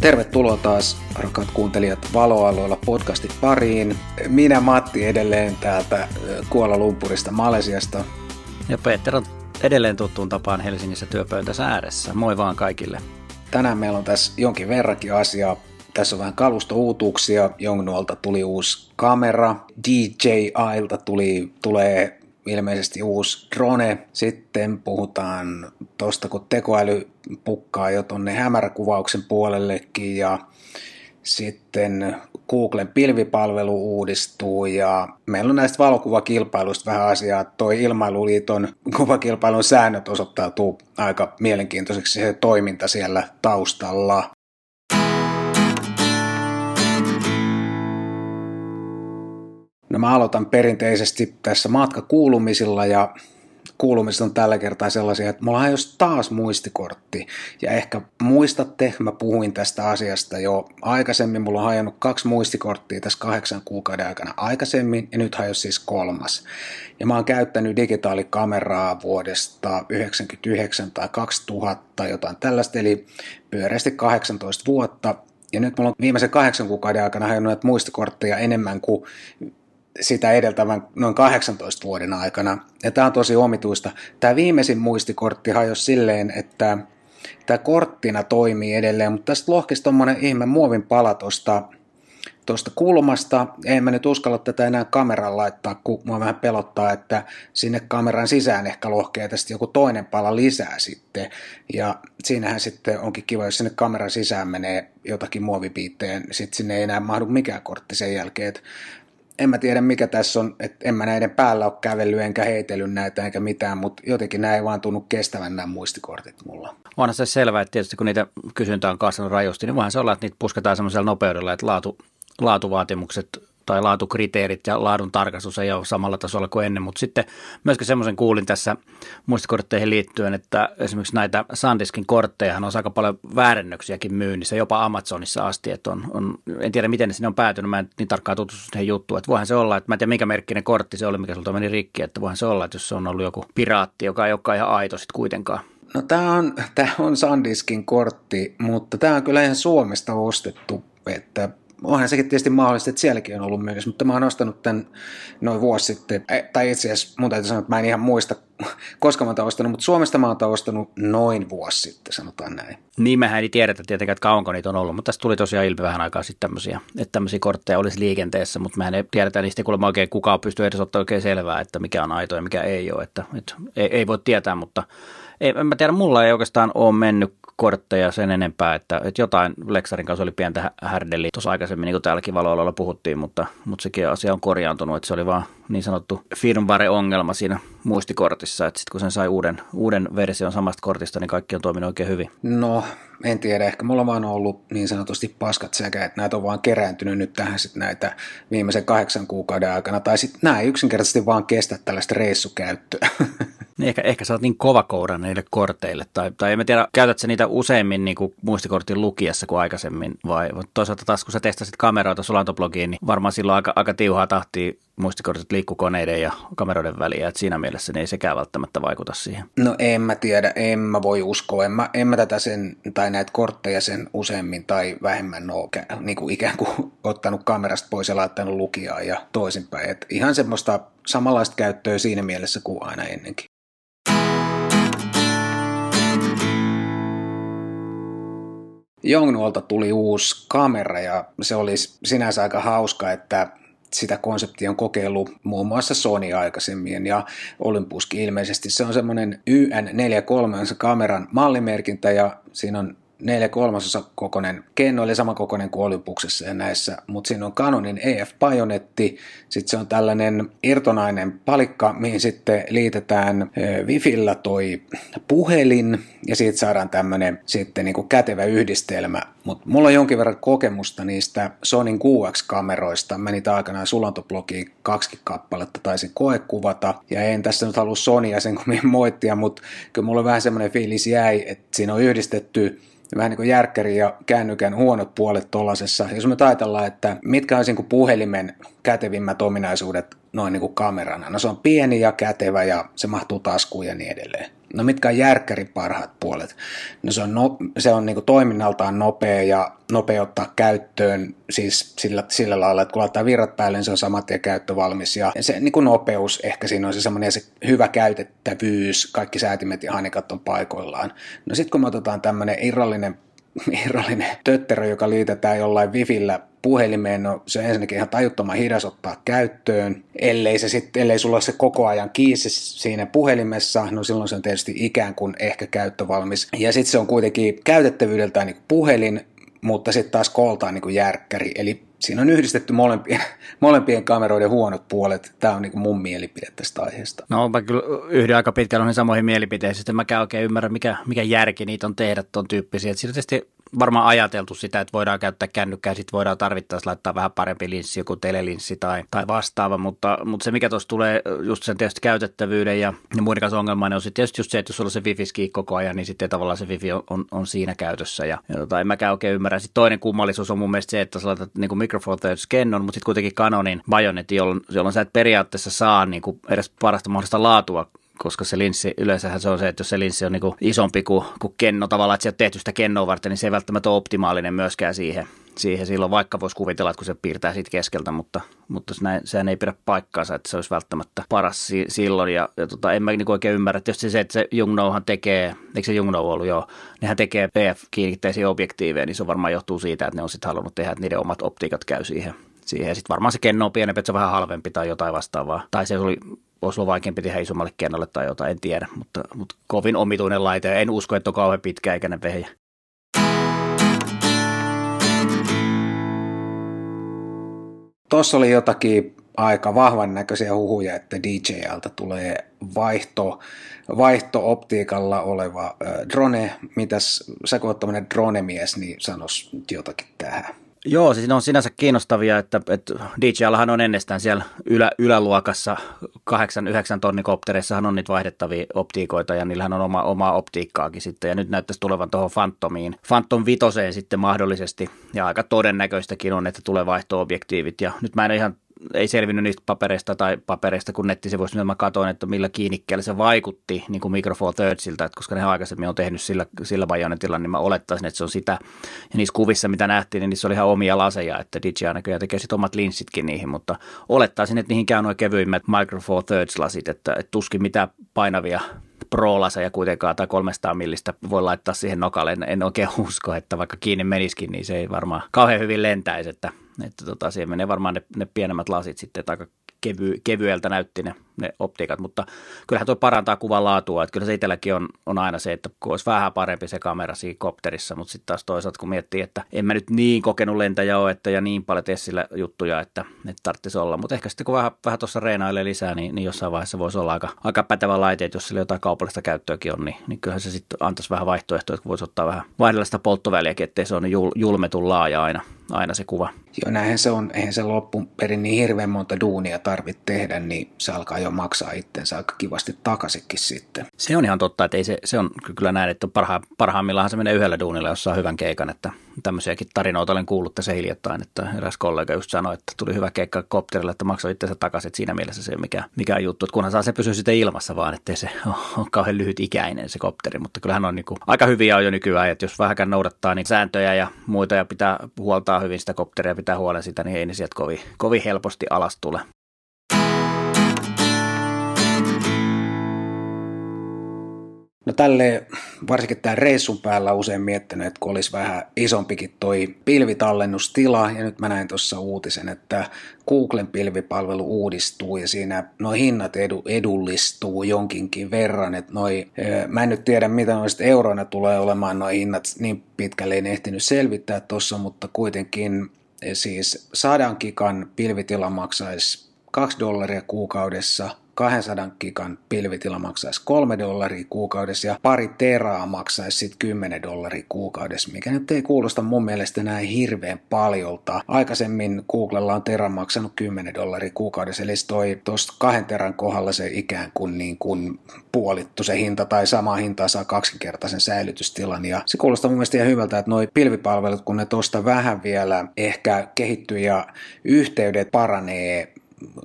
Tervetuloa taas, rakkaat kuuntelijat, Valoalueella podcastin pariin. Minä Matti edelleen täältä Kuola Lumpurista Malesiasta. Ja Peter on edelleen tuttuun tapaan Helsingissä työpöytänsä ääressä. Moi vaan kaikille. Tänään meillä on tässä jonkin verrankin asiaa. Tässä on vähän kalustouutuuksia. Jongnuolta tuli uusi kamera. DJIlta tuli, tulee ilmeisesti uusi drone. Sitten puhutaan tuosta, kun tekoäly pukkaa jo tuonne hämäräkuvauksen puolellekin ja sitten Googlen pilvipalvelu uudistuu ja meillä on näistä valokuvakilpailuista vähän asiaa. Toi Ilmailuliiton kuvakilpailun säännöt osoittautuu aika mielenkiintoiseksi se toiminta siellä taustalla. No mä aloitan perinteisesti tässä matkakuulumisilla ja kuulumiset on tällä kertaa sellaisia, että mulla on jos taas muistikortti. Ja ehkä muistatte, mä puhuin tästä asiasta jo aikaisemmin. Mulla on hajonnut kaksi muistikorttia tässä kahdeksan kuukauden aikana aikaisemmin, ja nyt hajos siis kolmas. Ja mä oon käyttänyt digitaalikameraa vuodesta 1999 tai 2000, jotain tällaista, eli pyöreästi 18 vuotta. Ja nyt mulla on viimeisen kahdeksan kuukauden aikana hajonnut muistikortteja enemmän kuin sitä edeltävän noin 18 vuoden aikana. Ja tämä on tosi omituista. Tämä viimeisin muistikortti hajosi silleen, että tämä korttina toimii edelleen, mutta tästä lohkisi tuommoinen ihme muovin pala tuosta tuosta kulmasta. En mä nyt uskalla tätä enää kameran laittaa, kun mua vähän pelottaa, että sinne kameran sisään ehkä lohkee tästä joku toinen pala lisää sitten. Ja siinähän sitten onkin kiva, jos sinne kameran sisään menee jotakin muovipiitteen, sitten sinne ei enää mahdu mikään kortti sen jälkeen. Et en mä tiedä mikä tässä on, että en mä näiden päällä ole kävellyt enkä heitellyt näitä eikä mitään, mutta jotenkin nämä ei vaan tunnu kestävän nämä muistikortit mulla. Onhan se selvää, että tietysti kun niitä kysyntä on kasvanut rajusti, niin voihan se olla, että niitä pusketaan semmoisella nopeudella, että laatu, laatuvaatimukset tai laatukriteerit ja laadun tarkastus ei ole samalla tasolla kuin ennen, mutta sitten myöskin semmoisen kuulin tässä muistikortteihin liittyen, että esimerkiksi näitä Sandiskin kortteja on aika paljon väärennöksiäkin myynnissä, jopa Amazonissa asti, että on, on, en tiedä miten ne sinne on päätynyt, mä en niin tarkkaan tutustu siihen juttuun, että voihan se olla, että mä en tiedä mikä merkkinen kortti se oli, mikä sulta meni rikki, että voihan se olla, että jos se on ollut joku piraatti, joka ei olekaan ihan aito sitten kuitenkaan. No tämä on, on Sandiskin kortti, mutta tämä on kyllä ihan Suomesta ostettu, että onhan sekin tietysti mahdollista, että sielläkin on ollut myynnissä, mutta mä oon ostanut tämän noin vuosi sitten, tai itse asiassa mun täytyy sanoa, että mä en ihan muista, koska mä oon ostanut, mutta Suomesta mä oon ostanut noin vuosi sitten, sanotaan näin. Niin, mehän ei tiedetä tietenkään, että kauanko niitä on ollut, mutta tässä tuli tosiaan ilmi vähän aikaa sitten tämmöisiä, että tämmöisiä kortteja olisi liikenteessä, mutta mehän ei tiedetä niistä kuulemma oikein kukaan pystyy edes ottaa oikein selvää, että mikä on aito ja mikä ei ole, että, että ei, ei voi tietää, mutta ei, en mä tiedä, mulla ei oikeastaan ole mennyt kortteja sen enempää, että, että jotain Lexarin kanssa oli pientä härdeli tuossa aikaisemmin, niin kuin täälläkin valoilla puhuttiin, mutta, mutta sekin asia on korjaantunut, että se oli vaan niin sanottu firmware-ongelma siinä muistikortissa, että sitten kun sen sai uuden, uuden version samasta kortista, niin kaikki on toiminut oikein hyvin. No, en tiedä, ehkä mulla vaan on ollut niin sanotusti paskat sekä, että näitä on vaan kerääntynyt nyt tähän sitten näitä viimeisen kahdeksan kuukauden aikana, tai sitten nämä ei yksinkertaisesti vaan kestä tällaista reissukäyttöä. Niin ehkä, ehkä sä oot niin kova koura niille korteille, tai, tai en mä tiedä, käytätkö niitä useimmin niin kuin muistikortin lukiessa kuin aikaisemmin, vai toisaalta taas kun sä testasit kameroita sulantoblogiin, niin varmaan silloin aika, aika tiuhaa tahtia muistikortit liikkuu koneiden ja kameroiden väliä, että siinä mielessä ne ei sekään välttämättä vaikuta siihen. No en mä tiedä, en mä voi uskoa, en mä, en mä tätä sen, tai näitä kortteja sen useammin tai vähemmän ole niin kuin ikään kuin ottanut kamerasta pois ja laittanut lukijaa ja toisinpäin. Et ihan semmoista samanlaista käyttöä siinä mielessä kuin aina ennenkin. Jongnuolta tuli uusi kamera ja se olisi sinänsä aika hauska, että sitä konseptia on kokeillut muun muassa Sony aikaisemmin ja Olympuskin ilmeisesti. Se on semmoinen YN43 on se kameran mallimerkintä ja siinä on neljä kolmasosa kokoinen kenno, eli sama kokoinen kuin Olympuksessa ja näissä, mutta siinä on Canonin EF-pajonetti, sitten se on tällainen irtonainen palikka, mihin sitten liitetään Wifillä toi puhelin, ja siitä saadaan tämmöinen sitten niin kuin kätevä yhdistelmä, mutta mulla on jonkin verran kokemusta niistä Sonin QX-kameroista, mä niitä aikanaan sulantoblogiin kaksi kappaletta taisin koekuvata, ja en tässä nyt halua Sonia sen kuin moittia, mutta kyllä mulla vähän semmoinen fiilis jäi, että siinä on yhdistetty vähän niin kuin järkkärin ja kännykän huonot puolet tuollaisessa. Jos me ajatellaan, että mitkä olisi niin puhelimen kätevimmät ominaisuudet noin niin kuin kamerana. No se on pieni ja kätevä ja se mahtuu taskuun ja niin edelleen. No mitkä on järkkärin parhaat puolet? No se on, no, se on niin kuin toiminnaltaan nopea ja nopea ottaa käyttöön siis sillä, sillä lailla, että kun laittaa virrat päälle, niin se on saman tien käyttövalmis. Ja se niin kuin nopeus, ehkä siinä on se semmoinen se hyvä käytettävyys, kaikki säätimet ja hanikat on paikoillaan. No sitten kun me otetaan tämmöinen irrallinen irrallinen tötterö, joka liitetään jollain wifillä puhelimeen, no se on ensinnäkin ihan tajuttoman hidas ottaa käyttöön, ellei, se sit, ellei sulla ole se koko ajan kiinni siinä puhelimessa, no silloin se on tietysti ikään kuin ehkä käyttövalmis. Ja sitten se on kuitenkin käytettävyydeltään niin puhelin, mutta sitten taas kooltaan niin järkkäri, eli siinä on yhdistetty molempien, molempien kameroiden huonot puolet. Tämä on niin kuin mun mielipide tästä aiheesta. No mä kyllä yhden aika pitkällä noihin samoihin mielipiteisiin, että mä oikein ymmärrä, mikä, mikä järki niitä on tehdä tuon tyyppisiä. Siinä tietysti varmaan ajateltu sitä, että voidaan käyttää kännykkää, sitten voidaan tarvittaessa laittaa vähän parempi linssi, joku telelinssi tai, tai vastaava, mutta, mutta se mikä tuossa tulee just sen tietysti käytettävyyden ja, ja muiden kanssa ongelma, niin on sitten tietysti just se, että jos sulla on se wifi koko ajan, niin sitten tavallaan se wifi on, on, on siinä käytössä ja, ja tota, en mäkään oikein ymmärrä. Sitten toinen kummallisuus on mun mielestä se, että sä laitat niin Thirds kennon, mutta sitten kuitenkin Canonin bajonetti, jolloin, jolloin sä et periaatteessa saa niin kuin edes parasta mahdollista laatua koska se linssi, yleensähän se on se, että jos se linssi on niin kuin isompi kuin, kuin kenno tavallaan, että se on tehty sitä kennoa varten, niin se ei välttämättä ole optimaalinen myöskään siihen, siihen silloin, vaikka voisi kuvitella, että kun se piirtää siitä keskeltä, mutta, mutta näin, sehän ei pidä paikkaansa, että se olisi välttämättä paras si- silloin, ja, ja tota, en mä niin oikein ymmärrä, jos se, että se Jungnouhan tekee, eikö se Jungnou ollut jo, nehän tekee PF-kiinnittäisiä objektiiveja, niin se varmaan johtuu siitä, että ne on sitten halunnut tehdä, että niiden omat optiikat käy siihen siihen. Ja sitten varmaan se kenno on pienempi, että se on vähän halvempi tai jotain vastaavaa. Tai se oli olisi ollut vaikeampi tehdä isommalle kennolle tai jotain, en tiedä, mutta, mutta kovin omituinen laite. En usko, että on kauhean pitkäikäinen vehjä. Tuossa oli jotakin aika vahvan näköisiä huhuja, että DJLtä tulee vaihto, vaihto-optiikalla oleva drone. Mitäs sä kun drone-mies, niin sanos jotakin tähän. Joo, siis ne on sinänsä kiinnostavia, että, että DJLhan on ennestään siellä ylä, yläluokassa 8-9 tonnikoptereissahan on niitä vaihdettavia optiikoita ja niillähän on oma, omaa optiikkaakin sitten ja nyt näyttäisi tulevan tuohon Phantomiin, Phantom Vitoseen sitten mahdollisesti ja aika todennäköistäkin on, että tulee vaihto-objektiivit ja nyt mä en ihan ei selvinnyt niistä papereista tai papereista, kun nettisivuista niin mä katsoin, että millä kiinnikkeellä se vaikutti niin kuin Micro Four Thirdsiltä, että koska ne aikaisemmin on tehnyt sillä, sillä bajonetilla, niin mä olettaisin, että se on sitä. Ja niissä kuvissa, mitä nähtiin, niin niissä oli ihan omia laseja, että DJI näköjään tekee sitten omat linssitkin niihin, mutta olettaisin, että niihin käy noin kevyimmät Micro Four Thirds lasit, että, että tuskin mitä painavia pro-laseja kuitenkaan tai 300 millistä voi laittaa siihen nokalle. En, en oikein usko, että vaikka kiinni menisikin, niin se ei varmaan kauhean hyvin lentäisi, että että tota, siihen menee varmaan ne, ne pienemmät lasit sitten, että aika kevy, kevyeltä näytti ne, ne optiikat, mutta kyllähän tuo parantaa kuvan laatua, että kyllä se itselläkin on, on aina se, että olisi vähän parempi se kamera siinä kopterissa, mutta sitten taas toisaalta kun miettii, että en mä nyt niin kokenut lentäjä ole, että ja niin paljon tee sillä juttuja, että, että tarvitsisi olla, mutta ehkä sitten kun vähän, vähän tuossa reenailee lisää, niin, niin jossain vaiheessa voisi olla aika, aika pätevä laite, että jos sillä jotain kaupallista käyttöäkin on, niin, niin kyllähän se sitten antaisi vähän vaihtoehtoja, että voisi ottaa vähän vaihdella sitä polttoväliäkin, ettei se ole niin jul, julmetun laaja aina, aina se kuva. Joo, näinhän se on. Eihän se loppuperin niin hirveän monta duunia tarvitse tehdä, niin se alkaa jo maksaa itsensä aika kivasti takaisinkin sitten. Se on ihan totta, että ei se, se on kyllä näin, että parha, parhaimmillaan se menee yhdellä duunilla, jos saa hyvän keikan, että tämmöisiäkin tarinoita olen kuullut tässä hiljattain, että eräs kollega just sanoi, että tuli hyvä keikka kopterille, että maksoi itsensä takaisin, että siinä mielessä se mikään, mikään juttu, että kunhan saa se pysyä sitten ilmassa vaan, ettei se ole kauhean lyhyt ikäinen se kopteri, mutta kyllähän on niin kuin, aika hyviä on jo nykyään, että jos vähänkään noudattaa niin sääntöjä ja muita ja pitää huoltaa hyvin sitä kopteria, pitää huolen sitä, niin ei ne sieltä kovin, kovin helposti alas tule. No tälle varsinkin tämän reissun päällä usein miettinyt, että kun olisi vähän isompikin toi pilvitallennustila, ja nyt mä näin tuossa uutisen, että Googlen pilvipalvelu uudistuu ja siinä nuo hinnat edu, edullistuu jonkinkin verran, että noi, mä en nyt tiedä mitä noista euroina tulee olemaan nuo hinnat, niin pitkälle en ehtinyt selvittää tuossa, mutta kuitenkin siis sadan gigan pilvitila maksaisi 2 dollaria kuukaudessa, 200 gigan pilvitila maksaisi 3 dollaria kuukaudessa ja pari teraa maksaisi sitten 10 dollaria kuukaudessa, mikä nyt ei kuulosta mun mielestä näin hirveän paljolta. Aikaisemmin Googlella on tera maksanut 10 dollaria kuukaudessa, eli toi tuosta kahden teran kohdalla se ikään kuin, niin kuin puolittu se hinta tai sama hinta saa kaksinkertaisen säilytystilan. Ja se kuulostaa mun mielestä ihan hyvältä, että noi pilvipalvelut, kun ne tuosta vähän vielä ehkä kehittyy ja yhteydet paranee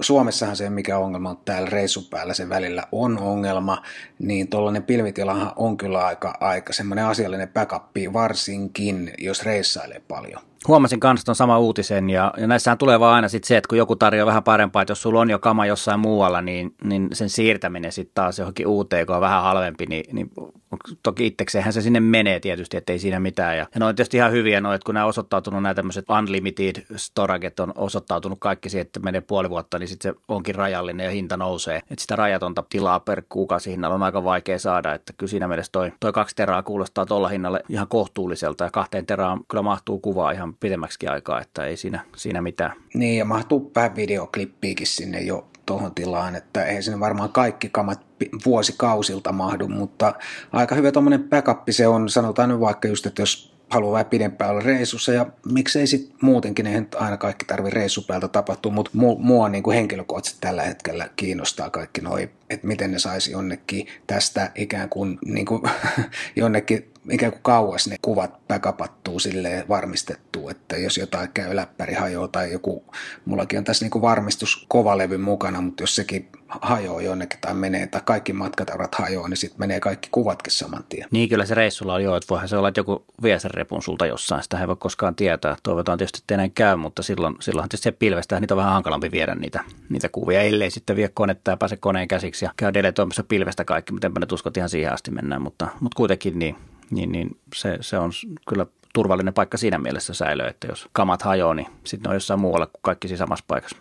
Suomessahan se, mikä ongelma on täällä reissun päällä, se välillä on ongelma, niin tuollainen pilvitilahan on kyllä aika, aika semmoinen asiallinen backup, varsinkin jos reissailee paljon. Huomasin kanssa tuon sama uutisen ja, ja näissähän tulee vaan aina sit se, että kun joku tarjoaa vähän parempaa, että jos sulla on jo kama jossain muualla, niin, niin sen siirtäminen sitten taas johonkin uuteen, kun on vähän halvempi, niin, niin toki itsekseenhän se sinne menee tietysti, ettei siinä mitään. Ja, ja ne on tietysti ihan hyviä noit, kun nämä osoittautunut, nämä tämmöiset unlimited storaget on osoittautunut kaikki siihen, että menee puoli vuotta, niin sitten se onkin rajallinen ja hinta nousee. Että sitä rajatonta tilaa per kuukausi hinnalla on aika vaikea saada, että kyllä siinä mielessä toi, toi kaksi teraa kuulostaa tuolla hinnalle ihan kohtuulliselta ja kahteen teraan kyllä mahtuu kuvaa ihan pidemmäksi aikaa, että ei siinä, siinä mitään. Niin ja mahtuu vähän videoklippiikin sinne jo tuohon tilaan, että ei sinne varmaan kaikki kamat vuosikausilta mahdu, mutta aika hyvä tuommoinen backup se on, sanotaan nyt vaikka just, että jos haluaa vähän pidempään olla reissussa ja miksei sitten muutenkin, ei aina kaikki tarvi reissupäältä tapahtua, mutta mu- mua niin kuin henkilökohtaisesti tällä hetkellä kiinnostaa kaikki noi, että miten ne saisi jonnekin tästä ikään kuin, niin kuin jonnekin ikään kuin kauas ne kuvat backupattuu silleen varmistettu, että jos jotain käy läppäri hajoaa tai joku, mullakin on tässä niin kuin varmistus kovalevy mukana, mutta jos sekin hajoaa jonnekin tai menee, tai kaikki matkatavarat hajoaa, niin sitten menee kaikki kuvatkin saman tien. Niin kyllä se reissulla on jo, että voihan se olla, että joku vie sen repun sulta jossain, sitä ei voi koskaan tietää. Toivotaan tietysti, että enää käy, mutta silloin, silloinhan tietysti se pilvestä, niitä on vähän hankalampi viedä niitä, niitä kuvia, ellei sitten vie konetta ja pääse koneen käsiksi ja käy deletoimassa pilvestä kaikki, miten nyt uskot ihan siihen asti mennään, mutta, mutta kuitenkin niin, niin, niin se, se on kyllä turvallinen paikka siinä mielessä säilyy, että jos kamat hajoaa, niin sitten on jossain muualla kuin kaikki siinä samassa paikassa.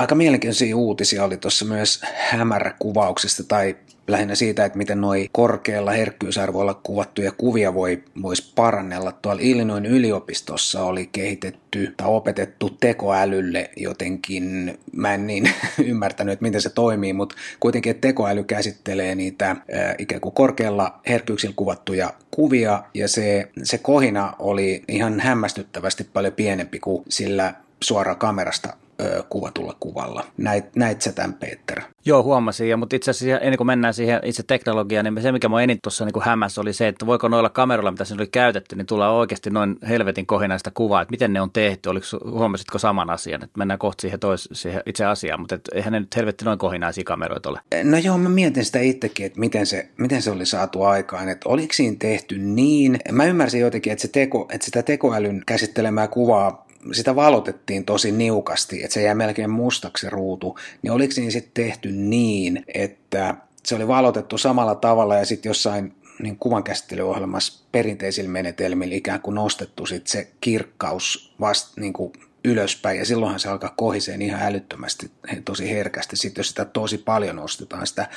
Aika mielenkiintoisia uutisia oli tuossa myös hämäräkuvauksesta tai lähinnä siitä, että miten noi korkealla herkkyysarvoilla kuvattuja kuvia voi, voisi parannella. Tuolla Illinoin yliopistossa oli kehitetty tai opetettu tekoälylle jotenkin, mä en niin ymmärtänyt, että miten se toimii, mutta kuitenkin että tekoäly käsittelee niitä äh, ikään kuin korkealla herkkyyksillä kuvattuja kuvia ja se, se kohina oli ihan hämmästyttävästi paljon pienempi kuin sillä suoraan kamerasta kuvatulla kuvalla. Näit, näit sä tämän, Peter? Joo, huomasin. Ja, mutta itse asiassa ennen kuin mennään siihen itse teknologiaan, niin se, mikä mua enin tuossa niin hämässä oli se, että voiko noilla kameroilla, mitä siinä oli käytetty, niin tulla oikeasti noin helvetin kohinaista kuvaa, että miten ne on tehty. Oliko, huomasitko saman asian? Että mennään kohta siihen, tois, siihen itse asiaan, mutta et, eihän ne nyt helvetti noin kohinaisia kameroita ole. No joo, mä mietin sitä itsekin, että miten se, miten se oli saatu aikaan. Että oliko siinä tehty niin? Mä ymmärsin jotenkin, että, se teko, että sitä tekoälyn käsittelemää kuvaa sitä valotettiin tosi niukasti, että se jää melkein mustaksi ruutu, niin oliko siinä sitten tehty niin, että se oli valotettu samalla tavalla ja sitten jossain niin kuvankäsittelyohjelmassa perinteisillä menetelmillä ikään kuin nostettu sit se kirkkaus vasta niin kuin ylöspäin ja silloinhan se alkaa kohiseen ihan älyttömästi, tosi herkästi, sitten jos sitä tosi paljon nostetaan sitä.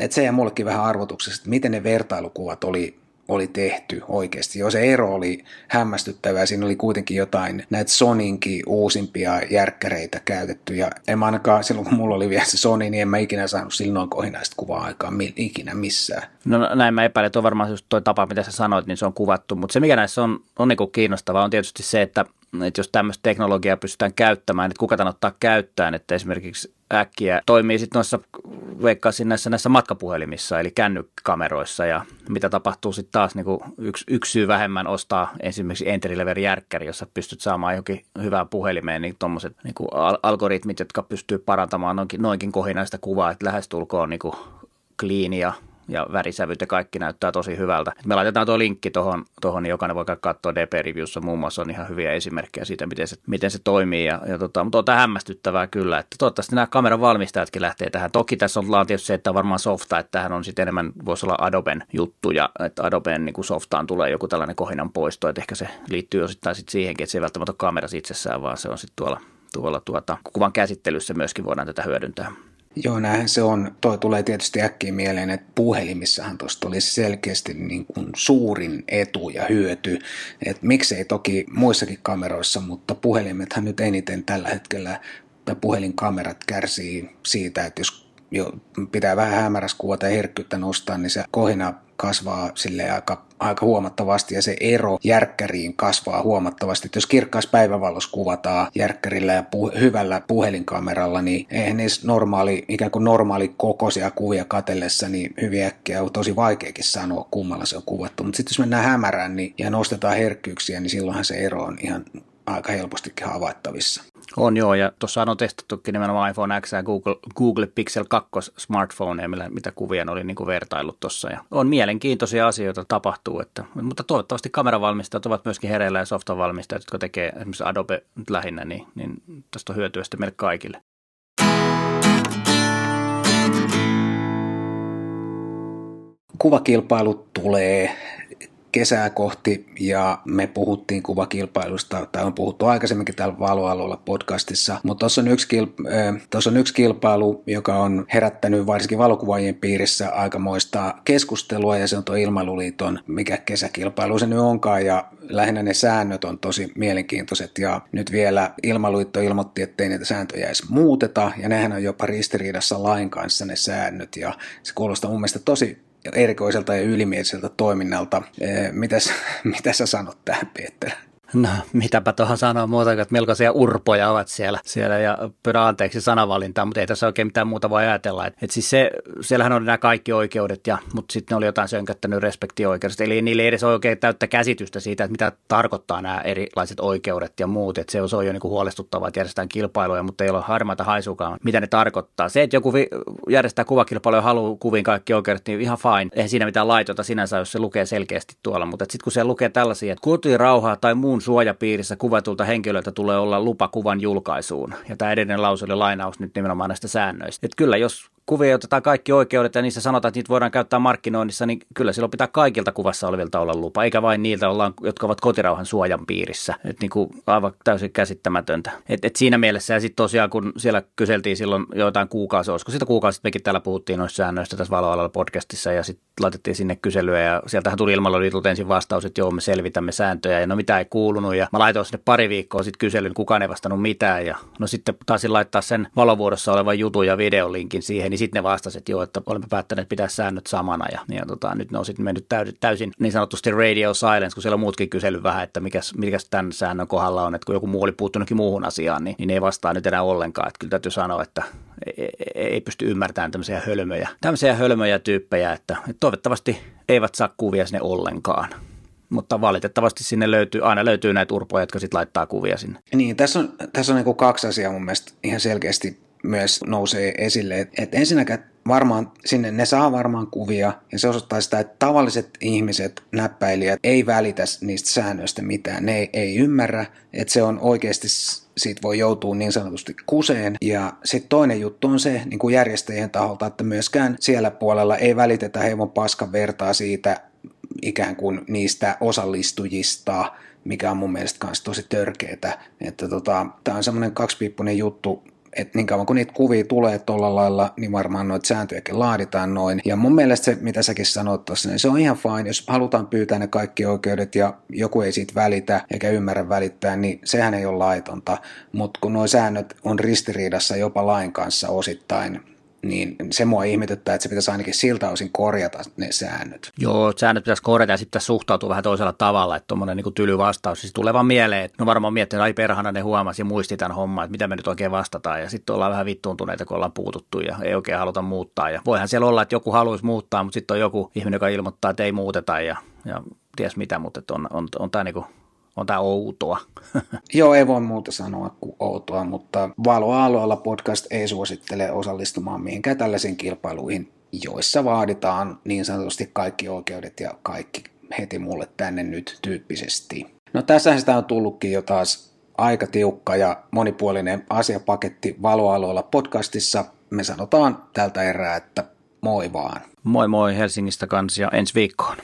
että se jää mullekin vähän arvotuksesta, että miten ne vertailukuvat oli oli tehty oikeasti. Jo se ero oli hämmästyttävää. Siinä oli kuitenkin jotain näitä Soninkin uusimpia järkkäreitä käytetty. Ja en mä ainakaan silloin, kun mulla oli vielä se Sony, niin en mä ikinä saanut silloin kohinaista kuvaa aikaan ikinä missään. No näin mä epäilen, että on varmaan just toi tapa, mitä sä sanoit, niin se on kuvattu. Mutta se, mikä näissä on, on niin kiinnostavaa, on tietysti se, että että jos tämmöistä teknologiaa pystytään käyttämään, että kuka tämän ottaa käyttöön, että esimerkiksi äkkiä toimii sitten noissa, veikkaisin näissä, näissä matkapuhelimissa, eli kännykkameroissa, ja mitä tapahtuu sitten taas niin yksi, yksi syy vähemmän ostaa esimerkiksi entry level järkkäri, jossa pystyt saamaan johonkin hyvään puhelimeen, niin tuommoiset niin algoritmit, jotka pystyy parantamaan noinkin, noinkin kohinaista kuvaa, että lähestulkoon niin clean ja ja värisävyt ja kaikki näyttää tosi hyvältä. Me laitetaan tuo linkki tuohon, tohon, niin jokainen voi katsoa DP-reviewssa muun muassa on ihan hyviä esimerkkejä siitä, miten se, miten se toimii. Ja, ja tota, mutta on tämä hämmästyttävää kyllä, että toivottavasti nämä kameran valmistajatkin lähtee tähän. Toki tässä on tietysti se, että on varmaan softa, että tähän on sitten enemmän, voisi olla Adoben juttu ja että Adoben niin softaan tulee joku tällainen kohinan poisto, että ehkä se liittyy osittain sitten siihenkin, että se ei välttämättä ole kamerassa itsessään, vaan se on sitten tuolla, tuolla tuota, kuvan käsittelyssä myöskin voidaan tätä hyödyntää. Joo, näinhän se on. Toi tulee tietysti äkkiä mieleen, että puhelimissahan tuosta olisi selkeästi niin kuin suurin etu ja hyöty. Että miksei toki muissakin kameroissa, mutta puhelimethan nyt eniten tällä hetkellä, tai puhelinkamerat kärsii siitä, että jos jo pitää vähän hämärässä kuvata ja herkkyyttä nostaa, niin se kohina kasvaa sille aika, aika huomattavasti ja se ero järkkäriin kasvaa huomattavasti. Et jos kirkkaas päivävalossa kuvataan järkkärillä ja pu- hyvällä puhelinkameralla, niin eihän niissä normaali, ikään kuin normaali kokoisia kuvia katellessa, niin hyvin äkkiä on tosi vaikeakin sanoa, kummalla se on kuvattu. Mutta sitten jos mennään hämärään niin, ja nostetaan herkkyyksiä, niin silloinhan se ero on ihan aika helpostikin havaittavissa. On joo, ja tuossa on testattukin nimenomaan iPhone X ja Google, Google Pixel 2 smartphone, mitä kuvia oli niin kuin vertaillut tuossa. Ja on mielenkiintoisia asioita tapahtuu, että, mutta toivottavasti kameravalmistajat ovat myöskin hereillä ja softavalmistajat, jotka tekee esimerkiksi Adobe lähinnä, niin, niin tästä on hyötyä sitten meille kaikille. Kuvakilpailu tulee kesää kohti ja me puhuttiin kuvakilpailusta, tai on puhuttu aikaisemminkin täällä Valoalueella podcastissa, mutta tuossa on, kilp- äh, on yksi kilpailu, joka on herättänyt varsinkin valokuvaajien piirissä aikamoista keskustelua ja se on tuo Ilmailuliiton, mikä kesäkilpailu se nyt onkaan ja lähinnä ne säännöt on tosi mielenkiintoiset. Ja nyt vielä Ilmailuliitto ilmoitti, ettei niitä sääntöjä edes muuteta ja nehän on jopa ristiriidassa lain kanssa ne säännöt ja se kuulostaa mun mielestä tosi erikoiselta ja ylimieliseltä toiminnalta. Mitäs, mitä sä sanot tähän, Peter? No, mitäpä tuohon sanoa muuta, että melkoisia urpoja ovat siellä, siellä ja pyydän anteeksi sanavalintaa, mutta ei tässä oikein mitään muuta voi ajatella. Et, et siis se, siellähän on nämä kaikki oikeudet, ja, mutta sitten ne oli jotain sönköttänyt respektioikeudet, eli niille ei edes oikein täyttä käsitystä siitä, että mitä tarkoittaa nämä erilaiset oikeudet ja muut, että se on, jo niin kuin huolestuttavaa, että järjestetään kilpailuja, mutta ei ole harmaita haisukaan, mitä ne tarkoittaa. Se, että joku vi- järjestää kuvakilpailuja ja haluaa kuviin kaikki oikeudet, niin ihan fine. Eihän siinä mitään laitonta sinänsä, jos se lukee selkeästi tuolla, mutta sitten kun se lukee tällaisia, että kotirauhaa tai muun muun suojapiirissä kuvatulta henkilöltä tulee olla lupa kuvan julkaisuun. Ja tämä edellinen lause oli lainaus nyt nimenomaan näistä säännöistä. Että kyllä, jos kuvia otetaan kaikki oikeudet ja niissä sanotaan, että niitä voidaan käyttää markkinoinnissa, niin kyllä silloin pitää kaikilta kuvassa olevilta olla lupa, eikä vain niiltä, jotka ovat kotirauhan suojan piirissä. Että niin kuin aivan täysin käsittämätöntä. Et, et siinä mielessä ja sitten tosiaan, kun siellä kyseltiin silloin joitain kuukausia, olisiko sitä kuukausi mekin täällä puhuttiin noista säännöistä tässä Valoalalla podcastissa ja sitten laitettiin sinne kyselyä ja sieltähän tuli ilmailuliitolta ensin vastaus, että joo me selvitämme sääntöjä ja no mitä ei kuulunut ja mä laitoin sinne pari viikkoa sitten kyselyn, kukaan ei vastannut mitään ja no sitten taisin laittaa sen valovuodossa olevan jutun ja videolinkin siihen, niin sitten ne vastasivat, että joo, että olemme päättäneet pitää säännöt samana ja, ja tota, nyt ne on sitten mennyt täysin niin sanotusti radio silence, kun siellä on muutkin kysely vähän, että mikäs, mikäs tämän säännön kohdalla on, että kun joku muu oli puuttunutkin muuhun asiaan, niin, niin ne ei vastaa nyt enää ollenkaan, että kyllä täytyy sanoa, että ei, ei pysty ymmärtämään tämmöisiä hölmöjä, tämmöisiä hölmöjä tyyppejä, että, että toivottavasti eivät saa kuvia sinne ollenkaan mutta valitettavasti sinne löytyy, aina löytyy näitä urpoja, jotka sitten laittaa kuvia sinne. Niin, tässä on, tässä on niin kaksi asiaa mun mielestä ihan selkeästi myös nousee esille. Että et ensinnäkin varmaan sinne ne saa varmaan kuvia ja se osoittaa sitä, että tavalliset ihmiset, näppäilijät ei välitä niistä säännöistä mitään. Ne ei, ei ymmärrä, että se on oikeasti siitä voi joutua niin sanotusti kuseen. Ja sitten toinen juttu on se niin kuin järjestäjien taholta, että myöskään siellä puolella ei välitetä hieman paskan vertaa siitä ikään kuin niistä osallistujista, mikä on mun mielestä myös tosi törkeetä. Että tota, tämä on semmoinen kaksipiippunen juttu, että niin kauan kun niitä kuvia tulee tuolla lailla, niin varmaan noita sääntöjäkin laaditaan noin. Ja mun mielestä se, mitä säkin sanoit tuossa, niin se on ihan fine, jos halutaan pyytää ne kaikki oikeudet ja joku ei siitä välitä eikä ymmärrä välittää, niin sehän ei ole laitonta. Mutta kun nuo säännöt on ristiriidassa jopa lain kanssa osittain, niin se mua ihmetyttää, että se pitäisi ainakin siltä osin korjata ne säännöt. Joo, säännöt pitäisi korjata ja sitten suhtautua vähän toisella tavalla, että tuommoinen niin tyly vastaus. Siis tulee vaan mieleen, että no varmaan miettii, että ai perhana ne huomasi ja muisti tämän homman, että mitä me nyt oikein vastataan. Ja sitten ollaan vähän vittuuntuneita, kun ollaan puututtu ja ei oikein haluta muuttaa. Ja voihan siellä olla, että joku haluaisi muuttaa, mutta sitten on joku ihminen, joka ilmoittaa, että ei muuteta ja, ja ties mitä, mutta on, on, on, on tämä niin on tämä outoa. Joo, ei voi muuta sanoa kuin outoa, mutta Valoalueella podcast ei suosittele osallistumaan mihinkään tällaisiin kilpailuihin, joissa vaaditaan niin sanotusti kaikki oikeudet ja kaikki heti mulle tänne nyt tyyppisesti. No tässä sitä on tullutkin jo taas aika tiukka ja monipuolinen asiapaketti Valoalueella podcastissa. Me sanotaan tältä erää, että moi vaan. Moi moi Helsingistä kanssa ja ensi viikkoon.